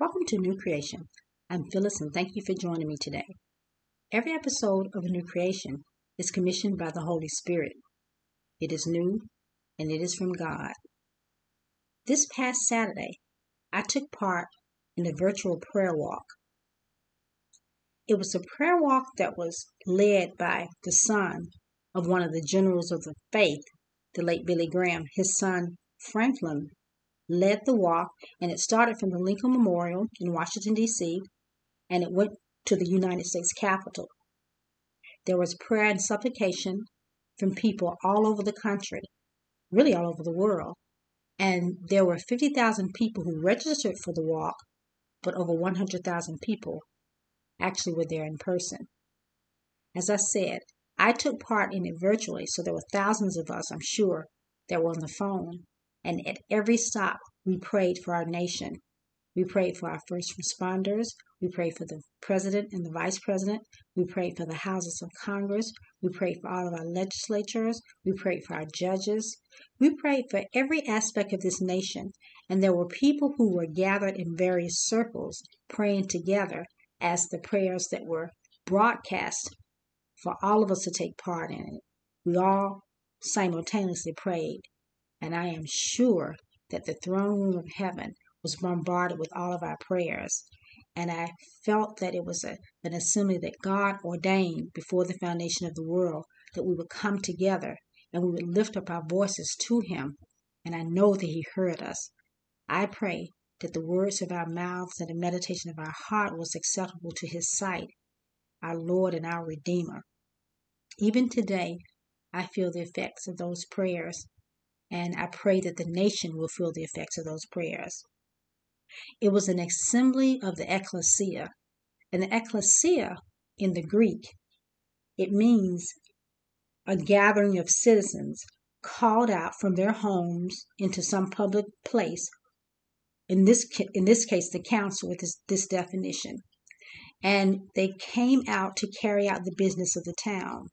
Welcome to New Creation. I'm Phyllis and thank you for joining me today. Every episode of New Creation is commissioned by the Holy Spirit. It is new and it is from God. This past Saturday, I took part in a virtual prayer walk. It was a prayer walk that was led by the son of one of the generals of the faith, the late Billy Graham. His son, Franklin, led the walk, and it started from the Lincoln Memorial in Washington, D.C., and it went to the United States Capitol. There was prayer and supplication from people all over the country, really all over the world. And there were 50,000 people who registered for the walk, but over 100,000 people actually were there in person. As I said, I took part in it virtually, so there were thousands of us, I'm sure, that were on the phone. And at every stop, we prayed for our nation. We prayed for our first responders. We prayed for the president and the vice president. We prayed for the houses of Congress. We prayed for all of our legislatures. We prayed for our judges. We prayed for every aspect of this nation. And there were people who were gathered in various circles praying together as the prayers that were broadcast for all of us to take part in it. We all simultaneously prayed and I am sure that the throne room of heaven was bombarded with all of our prayers. And I felt that it was a, an assembly that God ordained before the foundation of the world, that we would come together and we would lift up our voices to Him. And I know that He heard us. I pray that the words of our mouths and the meditation of our heart was acceptable to His sight, our Lord and our Redeemer. Even today, I feel the effects of those prayers and I pray that the nation will feel the effects of those prayers. It was an assembly of the ecclesia. And the ecclesia in the Greek, it means a gathering of citizens called out from their homes into some public place. In this, in this case, the council with this, this definition. And they came out to carry out the business of the town.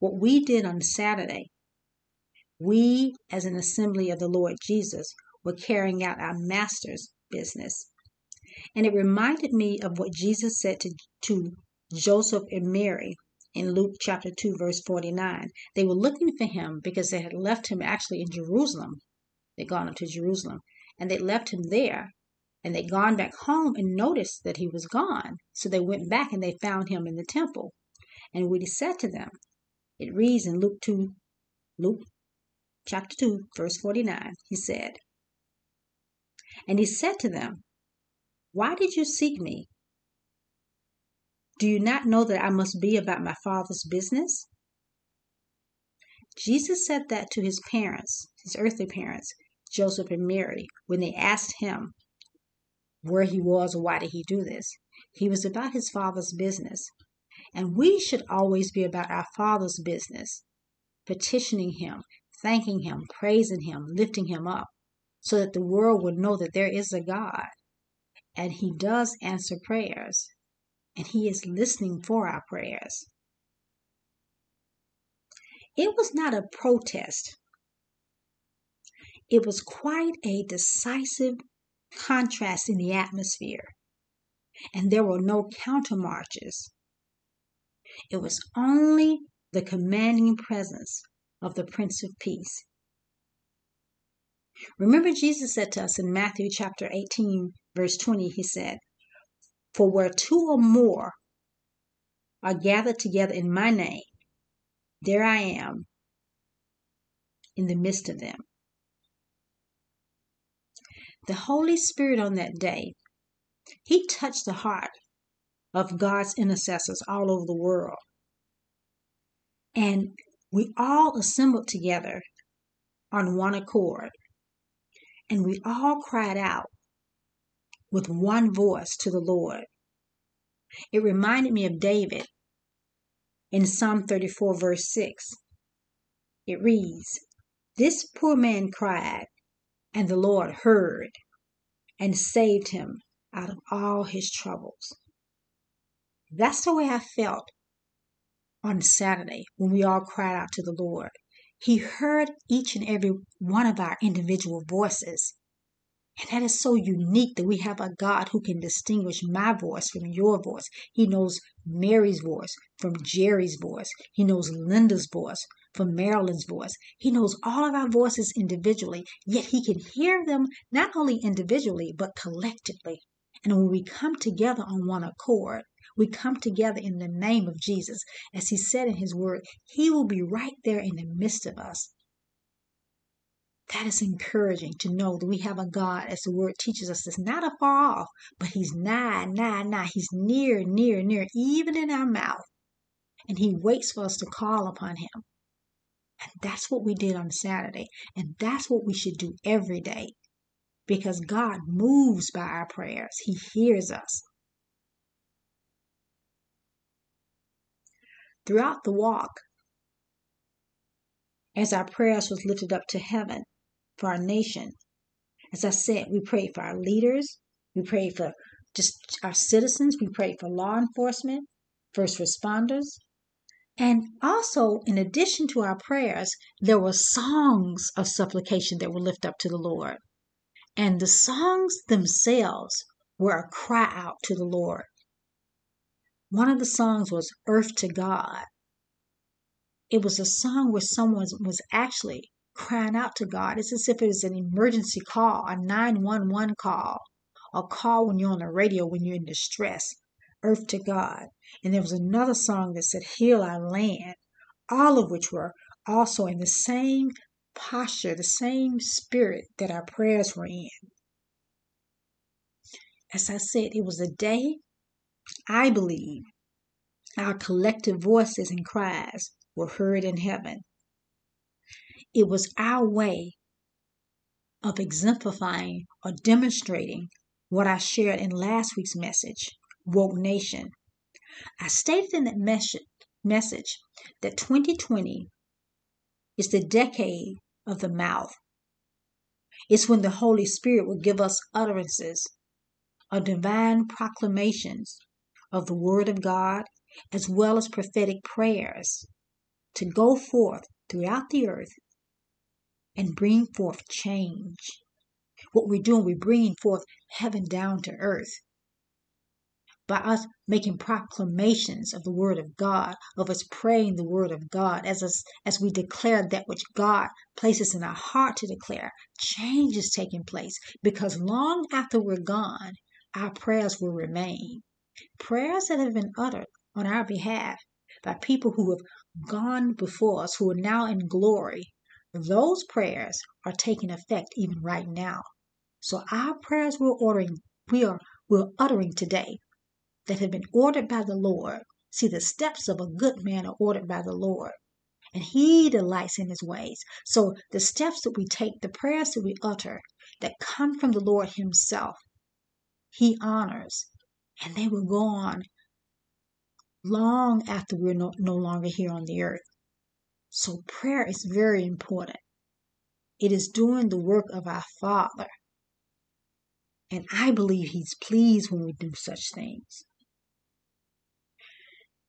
What we did on Saturday we, as an assembly of the Lord Jesus, were carrying out our master's business. And it reminded me of what Jesus said to, to Joseph and Mary in Luke chapter 2, verse 49. They were looking for him because they had left him actually in Jerusalem. They'd gone up to Jerusalem and they left him there. And they'd gone back home and noticed that he was gone. So they went back and they found him in the temple. And what he said to them, it reads in Luke 2, Luke chapter 2, verse 49, he said, And he said to them, Why did you seek me? Do you not know that I must be about my Father's business? Jesus said that to his parents, his earthly parents, Joseph and Mary, when they asked him where he was or why did he do this. He was about his Father's business. And we should always be about our Father's business, petitioning him, thanking Him, praising Him, lifting Him up, so that the world would know that there is a God and He does answer prayers and He is listening for our prayers. It was not a protest, it was quite a decisive contrast in the atmosphere, and there were no counter marches. It was only the commanding presence of the Prince of Peace. Remember, Jesus said to us in Matthew chapter 18, verse 20, He said, For where two or more are gathered together in my name, there I am in the midst of them. The Holy Spirit on that day, He touched the heart of God's intercessors all over the world. And we all assembled together on one accord, and we all cried out with one voice to the Lord. It reminded me of David in Psalm 34, verse 6. It reads, This poor man cried, and the Lord heard and saved him out of all his troubles. That's the way I felt on Saturday when we all cried out to the Lord. He heard each and every one of our individual voices. And that is so unique that we have a God who can distinguish my voice from your voice. He knows Mary's voice from Jerry's voice. He knows Linda's voice from Marilyn's voice. He knows all of our voices individually, yet he can hear them not only individually, but collectively. And when we come together on one accord, we come together in the name of Jesus. As he said in his word, he will be right there in the midst of us. That is encouraging to know that we have a God, as the word teaches us, that's not afar off, but He's nigh, nigh, nigh. He's near, near, near, even in our mouth. And He waits for us to call upon Him. And that's what we did on Saturday. And that's what we should do every day. Because God moves by our prayers, He hears us. Throughout the walk, as our prayers was lifted up to heaven, for our nation. As I said, we prayed for our leaders, we prayed for just our citizens, we prayed for law enforcement, first responders. And also, in addition to our prayers, there were songs of supplication that were lifted up to the Lord. And the songs themselves were a cry out to the Lord. One of the songs was Earth to God. It was a song where someone was actually crying out to God. It's as if it was an emergency call, a 911 call, a call when you're on the radio when you're in distress. Earth to God. And there was another song that said, Heal our land, all of which were also in the same posture, the same spirit that our prayers were in. As I said, it was a day, I believe, our collective voices and cries were heard in heaven. It was our way of exemplifying or demonstrating what I shared in last week's message, Woke Nation. I stated in that message that 2020 is the decade of the mouth. It's when the Holy Spirit will give us utterances of divine proclamations of the Word of God, as well as prophetic prayers to go forth throughout the earth and bring forth change. What we're doing, we're bringing forth heaven down to earth by us making proclamations of the word of God, of us praying the word of God, as us, as we declare that which God places in our heart to declare, change is taking place because long after we're gone, our prayers will remain. Prayers that have been uttered on our behalf by people who have gone before us, who are now in glory, those prayers are taking effect even right now. So our prayers we're ordering, we are we're uttering today that have been ordered by the Lord. See, the steps of a good man are ordered by the Lord, and he delights in his ways. So the steps that we take, the prayers that we utter, that come from the Lord himself, he honors, and they will go on long after we're no, no longer here on the earth. So prayer is very important. It is doing the work of our Father. And I believe He's pleased when we do such things.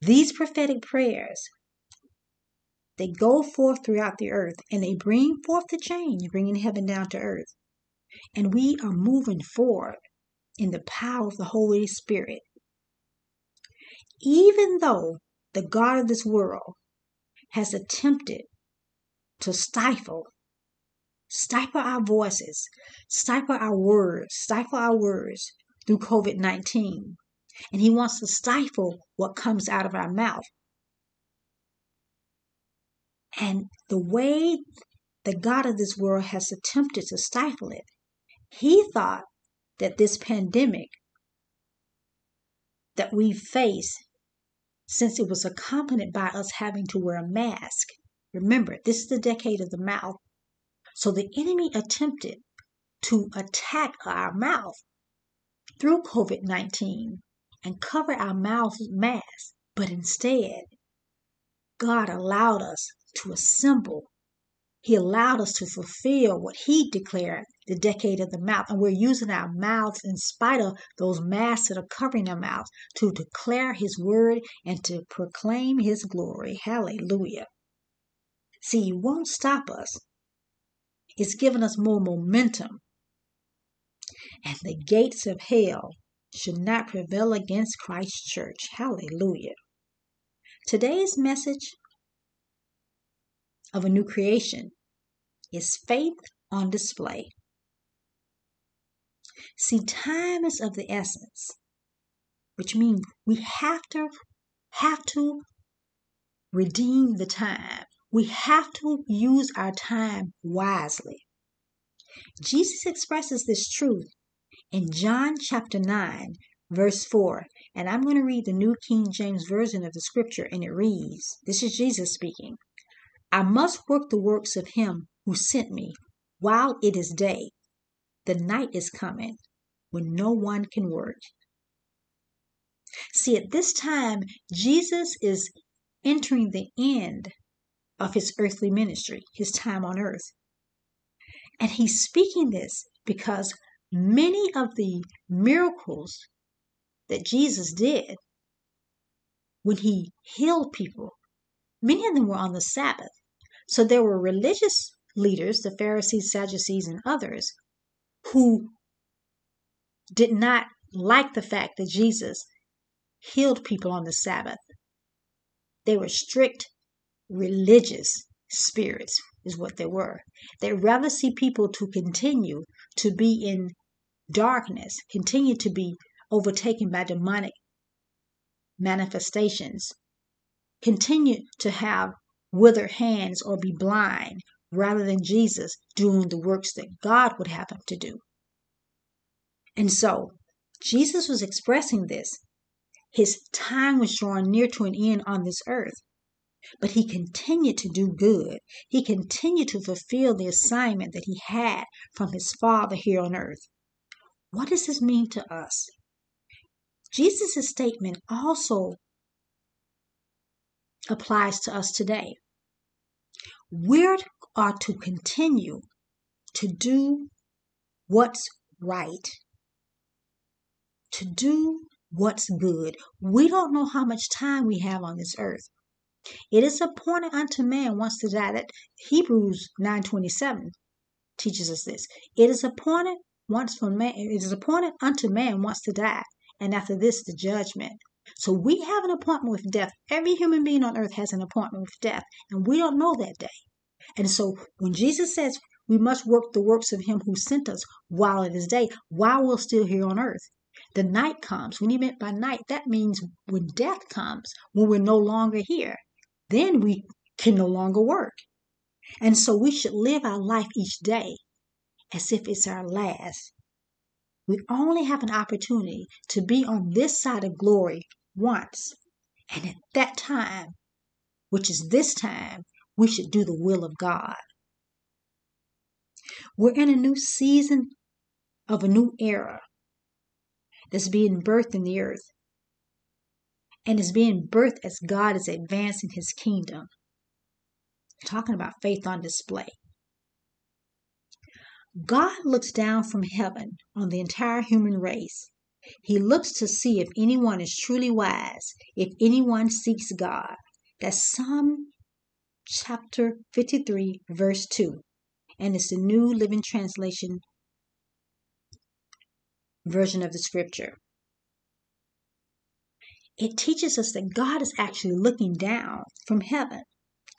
These prophetic prayers, they go forth throughout the earth and they bring forth the change, bringing heaven down to earth. And we are moving forward in the power of the Holy Spirit. Even though the God of this world has attempted to stifle, stifle our voices, stifle our words, stifle our words through COVID 19. And he wants to stifle what comes out of our mouth. And the way the God of this world has attempted to stifle it, he thought that this pandemic that we face since it was accompanied by us having to wear a mask. Remember, this is the decade of the mouth. So the enemy attempted to attack our mouth through COVID 19 and cover our mouths with masks. But instead, God allowed us to assemble. He allowed us to fulfill what He declared the decade of the mouth. And we're using our mouths in spite of those masks that are covering our mouths to declare his word and to proclaim his glory. Hallelujah. See, you won't stop us. It's given us more momentum and the gates of hell should not prevail against Christ's church. Hallelujah. Today's message of a new creation is faith on display. See, time is of the essence, which means we have to have to redeem the time. We have to use our time wisely. Jesus expresses this truth in John chapter 9, verse 4. And I'm going to read the New King James Version of the scripture, and it reads This is Jesus speaking. I must work the works of him who sent me while it is day. The night is coming when no one can work. See, at this time, Jesus is entering the end of his earthly ministry, his time on earth. And he's speaking this because many of the miracles that Jesus did when he healed people, many of them were on the Sabbath. So there were religious leaders, the Pharisees, Sadducees, and others, who did not like the fact that Jesus healed people on the Sabbath. They were strict religious spirits, is what they were. They'd rather see people to continue to be in darkness, continue to be overtaken by demonic manifestations, continue to have withered hands or be blind, rather than Jesus doing the works that God would have him to do. And so, Jesus was expressing this. His time was drawing near to an end on this earth. But he continued to do good. He continued to fulfill the assignment that he had from his Father here on earth. What does this mean to us? Jesus' statement also applies to us today. We are to continue to do what's right, to do what's good. We don't know how much time we have on this earth. It is appointed unto man once to die. That Hebrews 9:27 teaches us this. It is appointed once for man. It is appointed unto man once to die, and after this the judgment. So we have an appointment with death. Every human being on earth has an appointment with death, and we don't know that day. And so when Jesus says we must work the works of him who sent us while it is day, while we're still here on earth. The night comes. When he meant by night, that means when death comes, when we're no longer here, then we can no longer work. And so we should live our life each day as if it's our last. We only have an opportunity to be on this side of glory once. And at that time, which is this time, we should do the will of God. We're in a new season of a new era that's being birthed in the earth and is being birthed as God is advancing his kingdom. talking about faith on display. God looks down from heaven on the entire human race. He looks to see if anyone is truly wise, if anyone seeks God. That's Psalm chapter 53, verse 2. And it's the New Living Translation version of the scripture. It teaches us that God is actually looking down from heaven.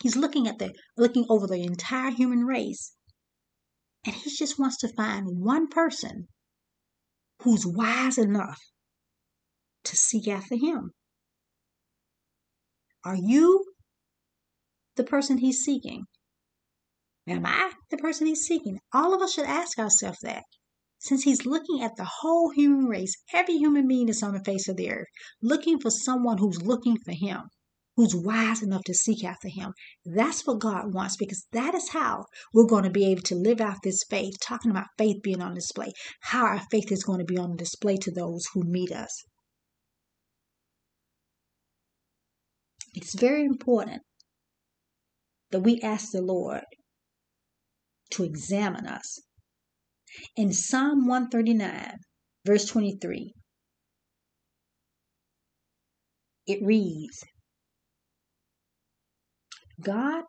He's looking at the looking over the entire human race. And he just wants to find one person who's wise enough to seek after him. Are you the person he's seeking? Am I the person he's seeking? All of us should ask ourselves that since he's looking at the whole human race, every human being that's on the face of the earth, looking for someone who's looking for him, who's wise enough to seek after him. That's what God wants because that is how we're going to be able to live out this faith, talking about faith being on display, how our faith is going to be on display to those who meet us. It's very important that we ask the Lord to examine us in Psalm 139, verse 23, it reads God,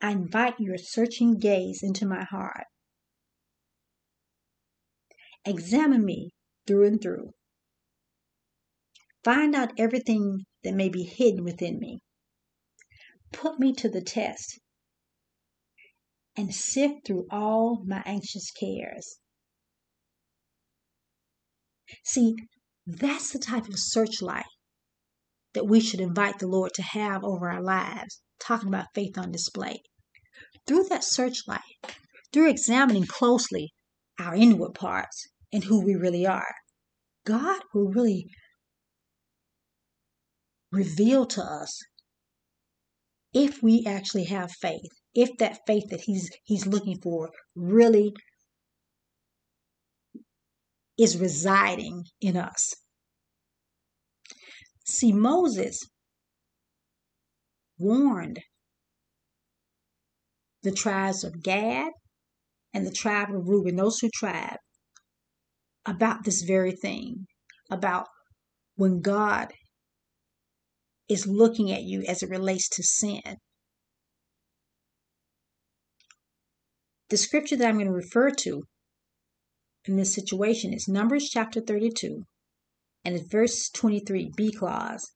I invite your searching gaze into my heart. Examine me through and through. Find out everything that may be hidden within me. Put me to the test and sift through all my anxious cares. See, that's the type of searchlight that we should invite the Lord to have over our lives, talking about faith on display. Through that searchlight, through examining closely our inward parts and who we really are, God will really reveal to us if we actually have faith, if that faith that he's he's looking for really is residing in us. See, Moses warned the tribes of Gad and the tribe of Reuben, those two tribes, about this very thing, about when God is looking at you as it relates to sin. The scripture that I'm going to refer to in this situation is Numbers chapter 32 and it's verse 23, B clause.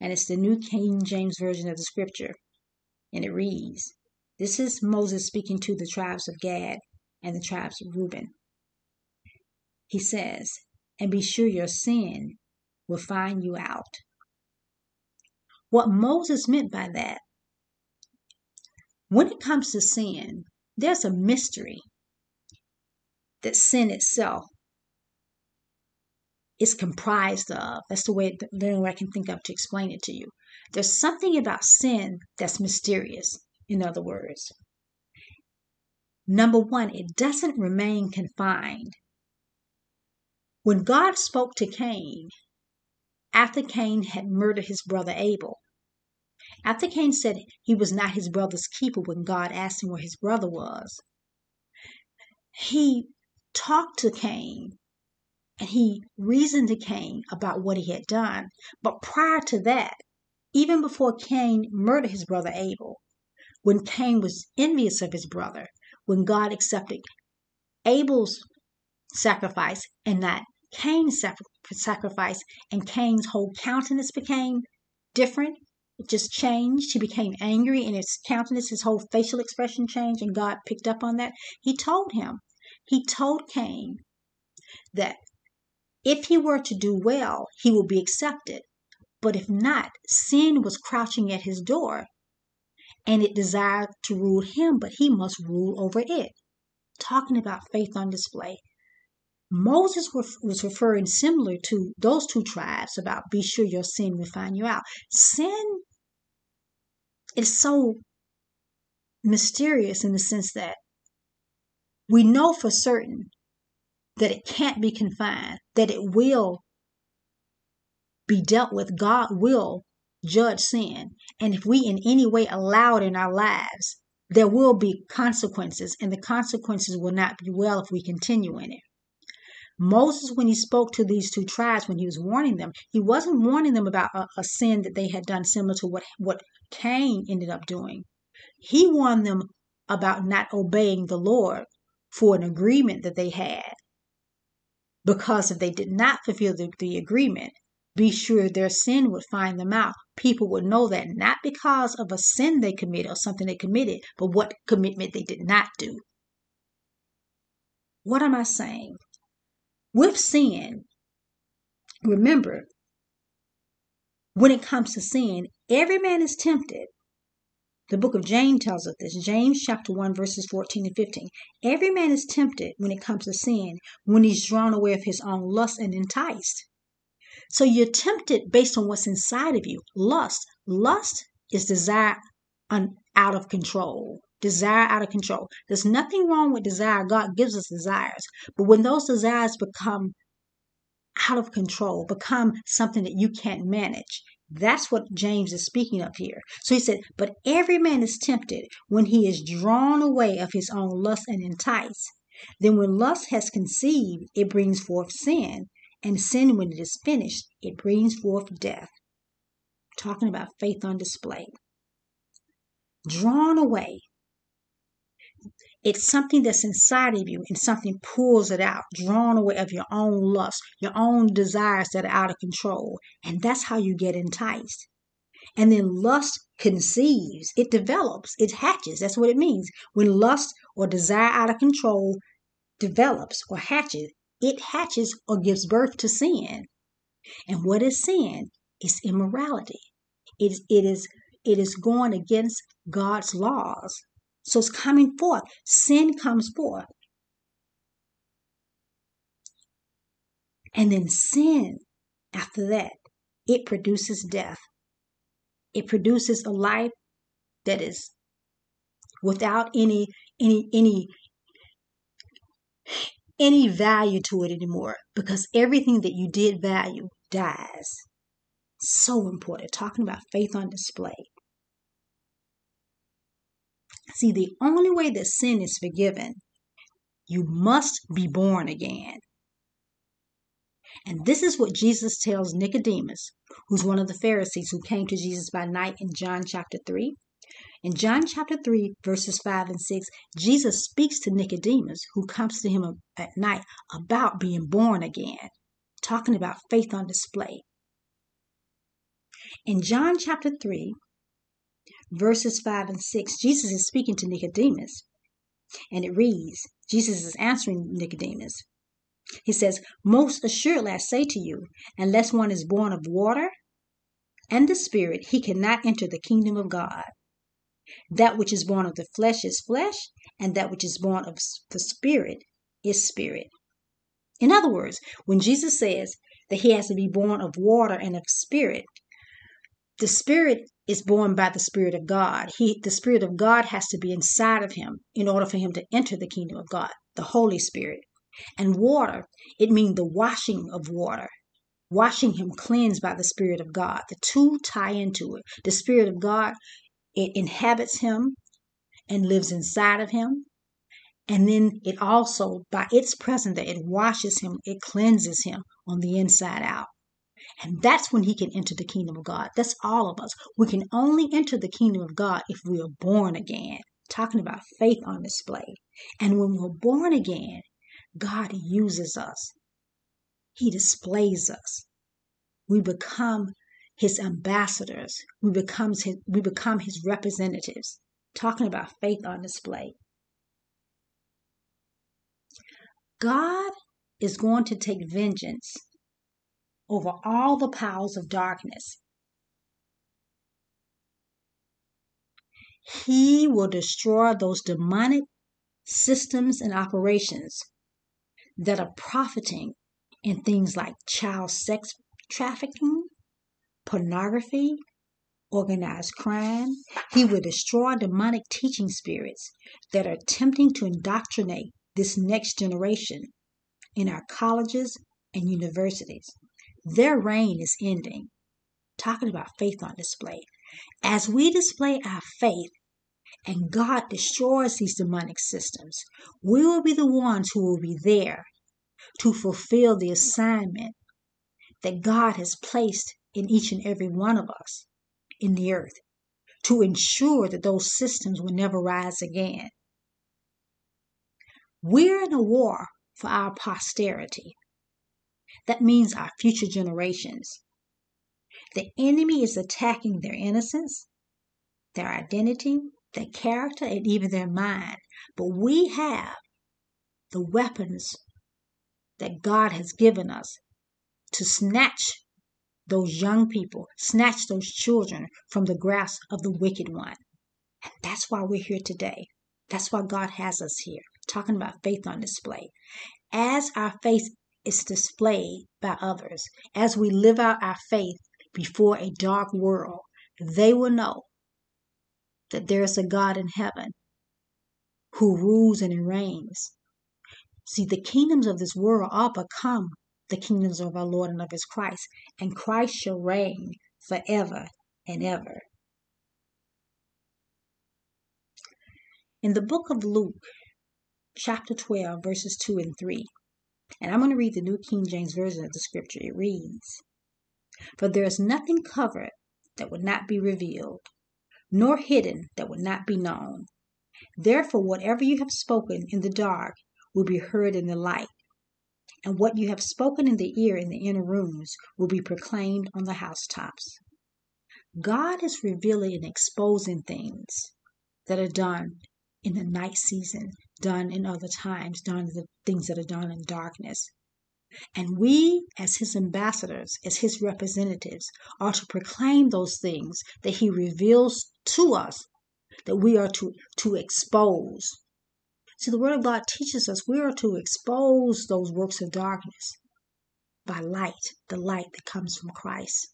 And it's the New King James Version of the scripture. And it reads This is Moses speaking to the tribes of Gad and the tribes of Reuben. He says, And be sure your sin will find you out. What Moses meant by that, when it comes to sin, there's a mystery that sin itself is comprised of. That's the way the only way I can think of to explain it to you. There's something about sin that's mysterious, in other words. Number one, it doesn't remain confined. When God spoke to Cain, after Cain had murdered his brother Abel, after Cain said he was not his brother's keeper when God asked him where his brother was, he talked to Cain and he reasoned to Cain about what he had done. But prior to that, even before Cain murdered his brother Abel, when Cain was envious of his brother, when God accepted Abel's sacrifice and not Cain's sacrifice, and Cain's whole countenance became different, it just changed. He became angry and his countenance, his whole facial expression changed, and God picked up on that. He told him, he told Cain that if he were to do well, he would be accepted. But if not, sin was crouching at his door, and it desired to rule him, but he must rule over it. Talking about faith on display. Moses was referring similar to those two tribes about be sure your sin will find you out. Sin is so mysterious in the sense that we know for certain that it can't be confined, that it will be dealt with. God will judge sin. And if we in any way allow it in our lives, there will be consequences, and the consequences will not be well if we continue in it. Moses, when he spoke to these two tribes, when he was warning them, he wasn't warning them about a, a sin that they had done similar to what, what Cain ended up doing. He warned them about not obeying the Lord for an agreement that they had. Because if they did not fulfill the, the agreement, be sure their sin would find them out. People would know that not because of a sin they committed or something they committed, but what commitment they did not do. What am I saying? With sin, remember, when it comes to sin, every man is tempted. The book of James tells us this. James chapter 1, verses 14 and 15. Every man is tempted when it comes to sin, when he's drawn away of his own lust and enticed. So you're tempted based on what's inside of you. Lust. Lust is desire un- out of control desire out of control. There's nothing wrong with desire. God gives us desires. But when those desires become out of control, become something that you can't manage, that's what James is speaking of here. So he said, But every man is tempted when he is drawn away of his own lust and enticed. Then, when lust has conceived, it brings forth sin. And sin, when it is finished, it brings forth death. Talking about faith on display. Drawn away It's something that's inside of you and something pulls it out, drawn away of your own lust, your own desires that are out of control. And that's how you get enticed. And then lust conceives, it develops, it hatches. That's what it means. When lust or desire out of control develops or hatches, it hatches or gives birth to sin. And what is sin? It's immorality. It, it is it is going against God's laws. So it's coming forth. Sin comes forth. And then sin, after that, it produces death. It produces a life that is without any any any any value to it anymore because everything that you did value dies. So important. Talking about faith on display. See, the only way that sin is forgiven, you must be born again. And this is what Jesus tells Nicodemus, who's one of the Pharisees who came to Jesus by night in John chapter 3. In John chapter 3, verses 5 and 6, Jesus speaks to Nicodemus, who comes to him uh, at night, about being born again, talking about faith on display. In John chapter 3, verses 5 and 6, Jesus is speaking to Nicodemus. And it reads Jesus is answering Nicodemus. He says, Most assuredly I say to you, unless one is born of water and the Spirit, he cannot enter the kingdom of God. That which is born of the flesh is flesh, and that which is born of the Spirit is spirit. In other words, when Jesus says that he has to be born of water and of spirit, the spirit is born by the spirit of god. He the spirit of god has to be inside of him in order for him to enter the kingdom of god the holy spirit. And water it means the washing of water washing him cleansed by the spirit of god. The two tie into it. The spirit of god it inhabits him and lives inside of him. And then it also by its presence that it washes him it cleanses him on the inside out and that's when he can enter the kingdom of God. That's all of us. We can only enter the kingdom of God if we are born again. Talking about faith on display. And when we're born again, God uses us, He displays us. We become His ambassadors, we, becomes his, we become His representatives. Talking about faith on display. God is going to take vengeance over all the powers of darkness. He will destroy those demonic systems and operations that are profiting in things like child sex trafficking, pornography, organized crime. He will destroy demonic teaching spirits that are attempting to indoctrinate this next generation in our colleges and universities. Their reign is ending. Talking about faith on display. As we display our faith and God destroys these demonic systems, we will be the ones who will be there to fulfill the assignment that God has placed in each and every one of us in the earth to ensure that those systems will never rise again. We're in a war for our posterity. That means our future generations. The enemy is attacking their innocence, their identity, their character, and even their mind. But we have the weapons that God has given us to snatch those young people, snatch those children from the grasp of the wicked one. And that's why we're here today. That's why God has us here, talking about faith on display. As our faith is displayed by others. As we live out our faith before a dark world, they will know that there is a God in heaven who rules and reigns. See, the kingdoms of this world all become the kingdoms of our Lord and of his Christ, and Christ shall reign forever and ever. In the book of Luke, chapter 12, verses 2 and 3, and I'm going to read the New King James Version of the scripture. It reads For there is nothing covered that would not be revealed, nor hidden that would not be known. Therefore, whatever you have spoken in the dark will be heard in the light, and what you have spoken in the ear in the inner rooms will be proclaimed on the housetops. God is revealing and exposing things that are done in the night season, done in other times, done the things that are done in darkness. And we, as his ambassadors, as his representatives, are to proclaim those things that he reveals to us that we are to, to expose. See, the Word of God teaches us we are to expose those works of darkness by light, the light that comes from Christ.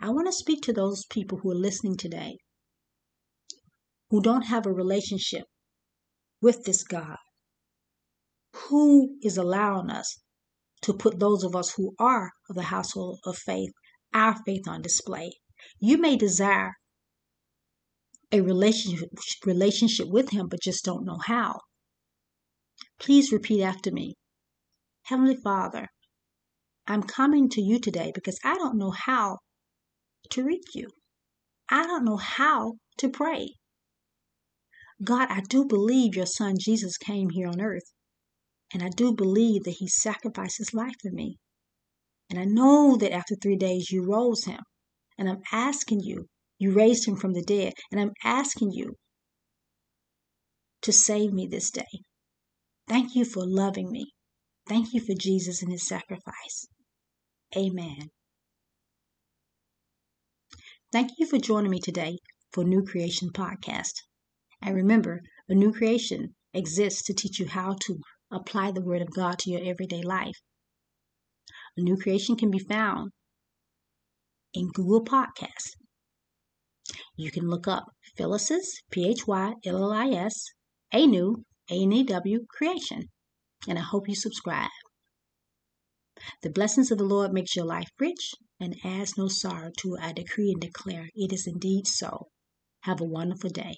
I want to speak to those people who are listening today who don't have a relationship with this God, who is allowing us to put those of us who are of the household of faith, our faith on display. You may desire a relationship relationship with him but just don't know how. Please repeat after me. Heavenly Father, I'm coming to you today because I don't know how to reach you. I don't know how to pray. God, I do believe your son Jesus came here on earth. And I do believe that he sacrificed his life for me. And I know that after three days you rose him. And I'm asking you, you raised him from the dead. And I'm asking you to save me this day. Thank you for loving me. Thank you for Jesus and his sacrifice. Amen. Thank you for joining me today for New Creation Podcast. And remember, a new creation exists to teach you how to apply the Word of God to your everyday life. A new creation can be found in Google Podcasts. You can look up Phyllis's, P H Y L L I S, A new, A N E W creation. And I hope you subscribe. The blessings of the Lord makes your life rich and adds no sorrow to it. I decree and declare it is indeed so. Have a wonderful day.